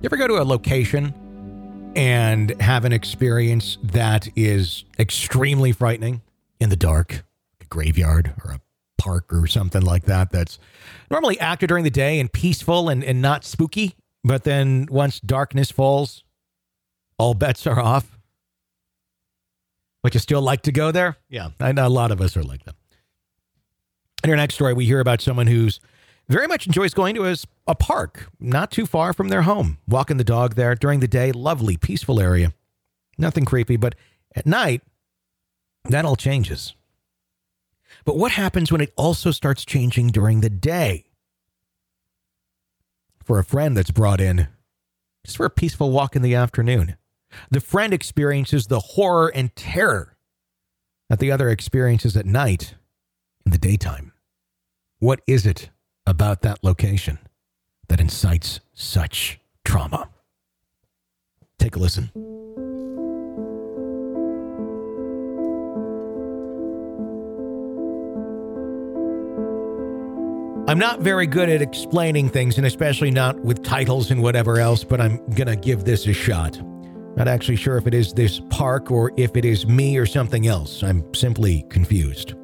You ever go to a location and have an experience that is extremely frightening in the dark, a graveyard or a park or something like that, that's normally active during the day and peaceful and, and not spooky, but then once darkness falls, all bets are off? But you still like to go there? Yeah, I know a lot of us are like that. In our next story, we hear about someone who's very much enjoys going to a, a park not too far from their home, walking the dog there during the day. Lovely, peaceful area. Nothing creepy, but at night, that all changes. But what happens when it also starts changing during the day? For a friend that's brought in just for a peaceful walk in the afternoon, the friend experiences the horror and terror that the other experiences at night in the daytime. What is it about that location that incites such trauma? Take a listen. I'm not very good at explaining things, and especially not with titles and whatever else, but I'm going to give this a shot. Not actually sure if it is this park or if it is me or something else. I'm simply confused.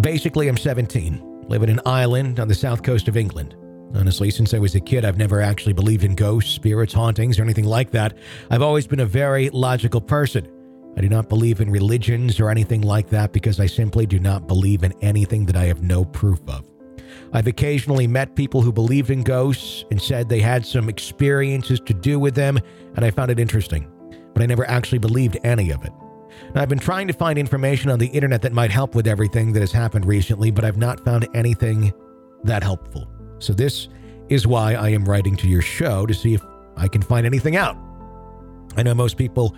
Basically, I'm 17, live in an island on the south coast of England. Honestly, since I was a kid, I've never actually believed in ghosts, spirits, hauntings, or anything like that. I've always been a very logical person. I do not believe in religions or anything like that because I simply do not believe in anything that I have no proof of. I've occasionally met people who believed in ghosts and said they had some experiences to do with them, and I found it interesting, but I never actually believed any of it. I've been trying to find information on the internet that might help with everything that has happened recently, but I've not found anything that helpful. So, this is why I am writing to your show to see if I can find anything out. I know most people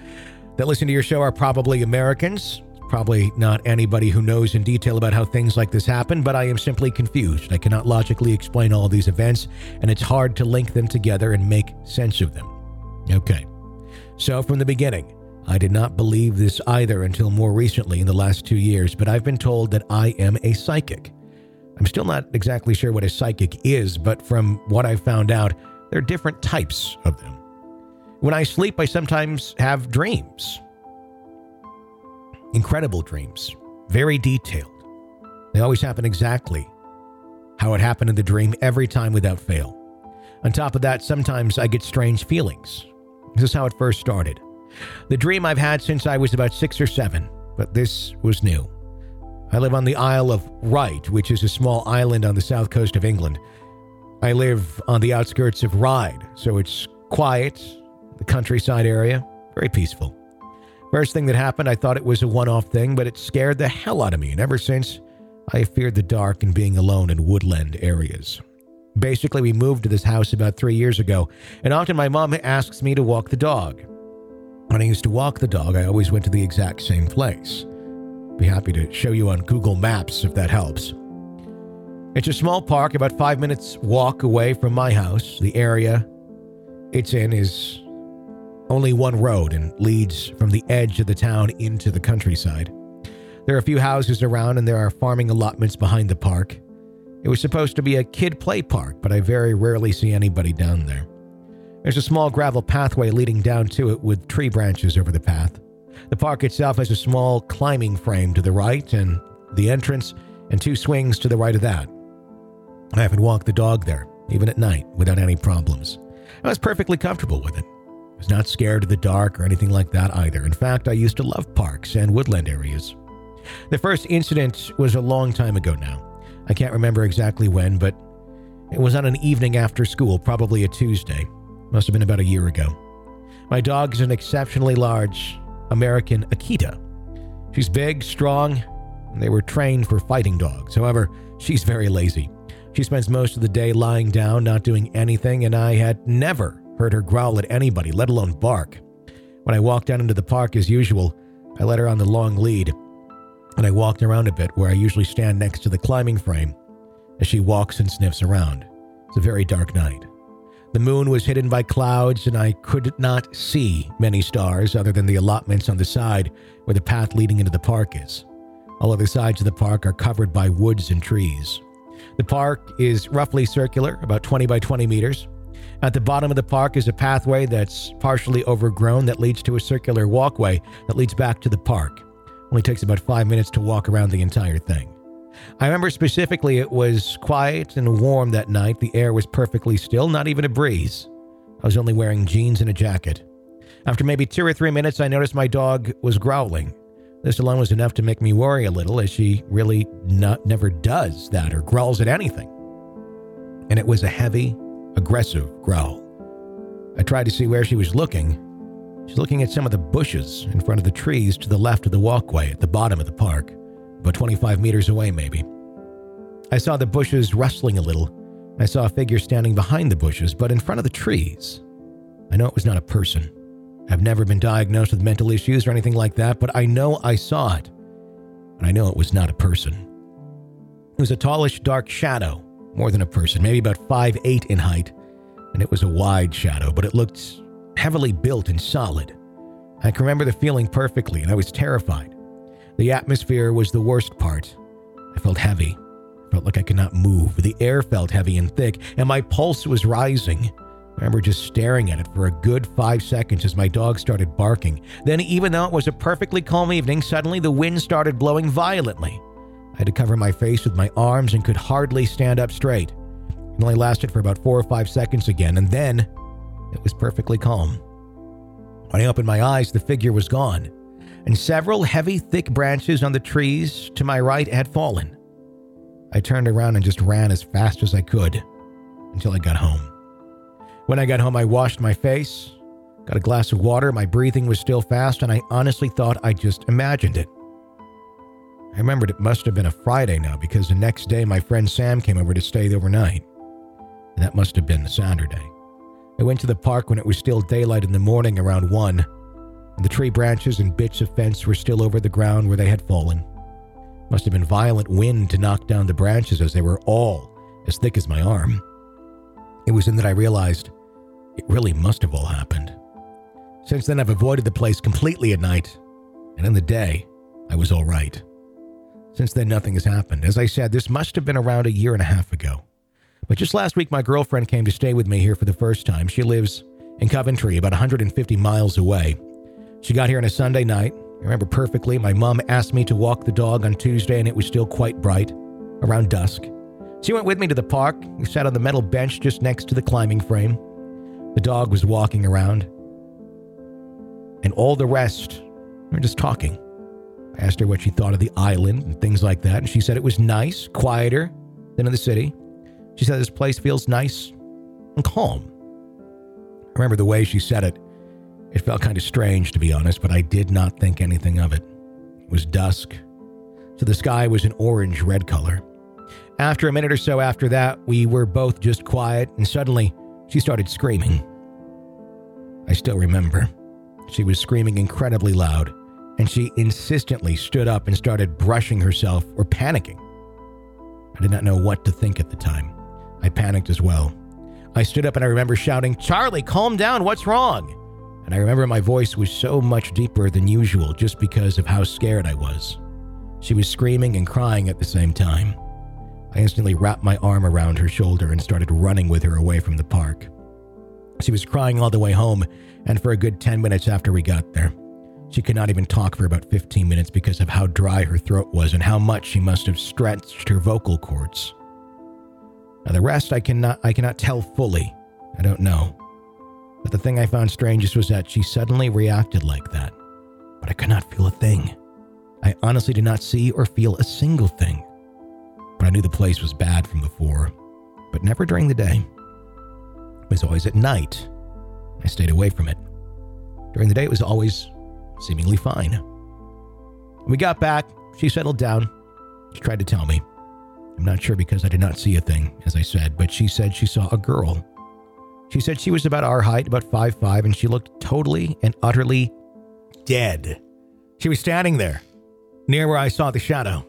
that listen to your show are probably Americans, probably not anybody who knows in detail about how things like this happen, but I am simply confused. I cannot logically explain all these events, and it's hard to link them together and make sense of them. Okay, so from the beginning, I did not believe this either until more recently in the last two years, but I've been told that I am a psychic. I'm still not exactly sure what a psychic is, but from what I've found out, there are different types of them. When I sleep, I sometimes have dreams incredible dreams, very detailed. They always happen exactly how it happened in the dream every time without fail. On top of that, sometimes I get strange feelings. This is how it first started. The dream I've had since I was about six or seven, but this was new. I live on the Isle of Wight, which is a small island on the south coast of England. I live on the outskirts of Ryde, so it's quiet, the countryside area, very peaceful. First thing that happened, I thought it was a one off thing, but it scared the hell out of me. And ever since, I have feared the dark and being alone in woodland areas. Basically, we moved to this house about three years ago, and often my mom asks me to walk the dog. When I used to walk the dog, I always went to the exact same place. Be happy to show you on Google Maps if that helps. It's a small park about five minutes walk away from my house. The area it's in is only one road and leads from the edge of the town into the countryside. There are a few houses around and there are farming allotments behind the park. It was supposed to be a kid play park, but I very rarely see anybody down there. There's a small gravel pathway leading down to it with tree branches over the path. The park itself has a small climbing frame to the right and the entrance and two swings to the right of that. I haven't walked the dog there, even at night, without any problems. I was perfectly comfortable with it. I was not scared of the dark or anything like that either. In fact, I used to love parks and woodland areas. The first incident was a long time ago now. I can't remember exactly when, but it was on an evening after school, probably a Tuesday. Must have been about a year ago. My dog is an exceptionally large American Akita. She's big, strong, and they were trained for fighting dogs. However, she's very lazy. She spends most of the day lying down, not doing anything, and I had never heard her growl at anybody, let alone bark. When I walked down into the park as usual, I let her on the long lead, and I walked around a bit where I usually stand next to the climbing frame as she walks and sniffs around. It's a very dark night. The moon was hidden by clouds, and I could not see many stars other than the allotments on the side where the path leading into the park is. All other sides of the park are covered by woods and trees. The park is roughly circular, about 20 by 20 meters. At the bottom of the park is a pathway that's partially overgrown that leads to a circular walkway that leads back to the park. Only takes about five minutes to walk around the entire thing. I remember specifically it was quiet and warm that night. The air was perfectly still, not even a breeze. I was only wearing jeans and a jacket. After maybe two or three minutes, I noticed my dog was growling. This alone was enough to make me worry a little, as she really not, never does that or growls at anything. And it was a heavy, aggressive growl. I tried to see where she was looking. She's looking at some of the bushes in front of the trees to the left of the walkway at the bottom of the park, about 25 meters away, maybe. I saw the bushes rustling a little. I saw a figure standing behind the bushes, but in front of the trees. I know it was not a person. I've never been diagnosed with mental issues or anything like that, but I know I saw it. And I know it was not a person. It was a tallish, dark shadow, more than a person, maybe about five eight in height. And it was a wide shadow, but it looked heavily built and solid. I can remember the feeling perfectly, and I was terrified. The atmosphere was the worst part. I felt heavy. I felt like I could not move. The air felt heavy and thick, and my pulse was rising. I remember just staring at it for a good five seconds as my dog started barking. Then, even though it was a perfectly calm evening, suddenly the wind started blowing violently. I had to cover my face with my arms and could hardly stand up straight. It only lasted for about four or five seconds again, and then it was perfectly calm. When I opened my eyes, the figure was gone, and several heavy, thick branches on the trees to my right had fallen. I turned around and just ran as fast as I could until I got home. When I got home, I washed my face, got a glass of water. My breathing was still fast, and I honestly thought I just imagined it. I remembered it must have been a Friday now because the next day my friend Sam came over to stay the overnight. And that must have been Saturday. I went to the park when it was still daylight in the morning around 1, and the tree branches and bits of fence were still over the ground where they had fallen. Must have been violent wind to knock down the branches as they were all as thick as my arm. It was then that I realized it really must have all happened. Since then, I've avoided the place completely at night, and in the day, I was all right. Since then, nothing has happened. As I said, this must have been around a year and a half ago. But just last week, my girlfriend came to stay with me here for the first time. She lives in Coventry, about 150 miles away. She got here on a Sunday night. I remember perfectly. My mom asked me to walk the dog on Tuesday, and it was still quite bright, around dusk. She went with me to the park. We sat on the metal bench just next to the climbing frame. The dog was walking around. And all the rest were just talking. I asked her what she thought of the island and things like that, and she said it was nice, quieter than in the city. She said this place feels nice and calm. I remember the way she said it. It felt kind of strange, to be honest, but I did not think anything of it. It was dusk, so the sky was an orange red color. After a minute or so after that, we were both just quiet, and suddenly she started screaming. I still remember. She was screaming incredibly loud, and she insistently stood up and started brushing herself or panicking. I did not know what to think at the time. I panicked as well. I stood up and I remember shouting, Charlie, calm down, what's wrong? And I remember my voice was so much deeper than usual just because of how scared I was. She was screaming and crying at the same time. I instantly wrapped my arm around her shoulder and started running with her away from the park. She was crying all the way home, and for a good 10 minutes after we got there. She could not even talk for about 15 minutes because of how dry her throat was and how much she must have stretched her vocal cords. Now the rest I cannot I cannot tell fully. I don't know. But the thing I found strangest was that she suddenly reacted like that. But I could not feel a thing. I honestly did not see or feel a single thing. But I knew the place was bad from before, but never during the day. It was always at night. I stayed away from it. During the day, it was always seemingly fine. When we got back, she settled down. She tried to tell me. I'm not sure because I did not see a thing, as I said, but she said she saw a girl. She said she was about our height, about five five, and she looked totally and utterly dead. She was standing there, near where I saw the shadow.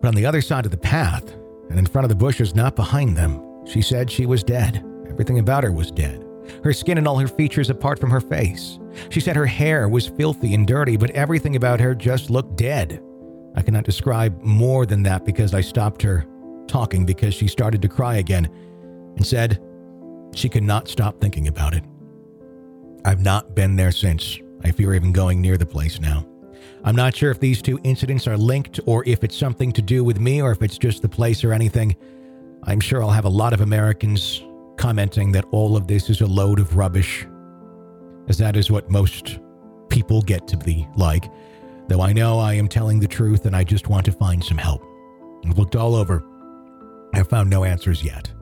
But on the other side of the path, and in front of the bushes, not behind them, she said she was dead. Everything about her was dead. Her skin and all her features apart from her face. She said her hair was filthy and dirty, but everything about her just looked dead. I cannot describe more than that because I stopped her talking because she started to cry again and said she could not stop thinking about it. I've not been there since. I fear even going near the place now. I'm not sure if these two incidents are linked or if it's something to do with me or if it's just the place or anything. I'm sure I'll have a lot of Americans commenting that all of this is a load of rubbish, as that is what most people get to be like. Though I know I am telling the truth and I just want to find some help. I've looked all over. I've found no answers yet.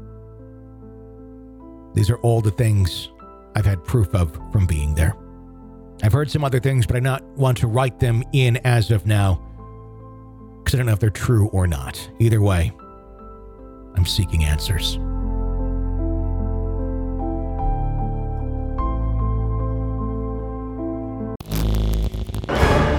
These are all the things I've had proof of from being there. I've heard some other things, but I not want to write them in as of now because I don't know if they're true or not. Either way, I'm seeking answers.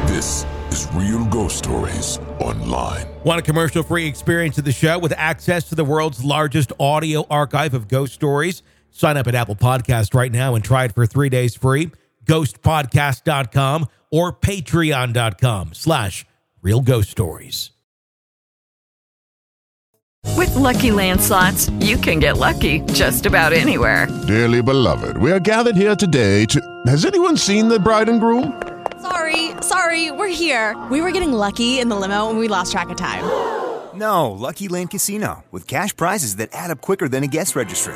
This is Real Ghost Stories Online. Want a commercial free experience of the show with access to the world's largest audio archive of ghost stories? Sign up at Apple Podcast right now and try it for three days free. Ghostpodcast.com or patreon.com slash real ghost stories. With Lucky Land slots, you can get lucky just about anywhere. Dearly beloved, we are gathered here today to. Has anyone seen the bride and groom? Sorry, sorry, we're here. We were getting lucky in the limo and we lost track of time. No, Lucky Land Casino, with cash prizes that add up quicker than a guest registry.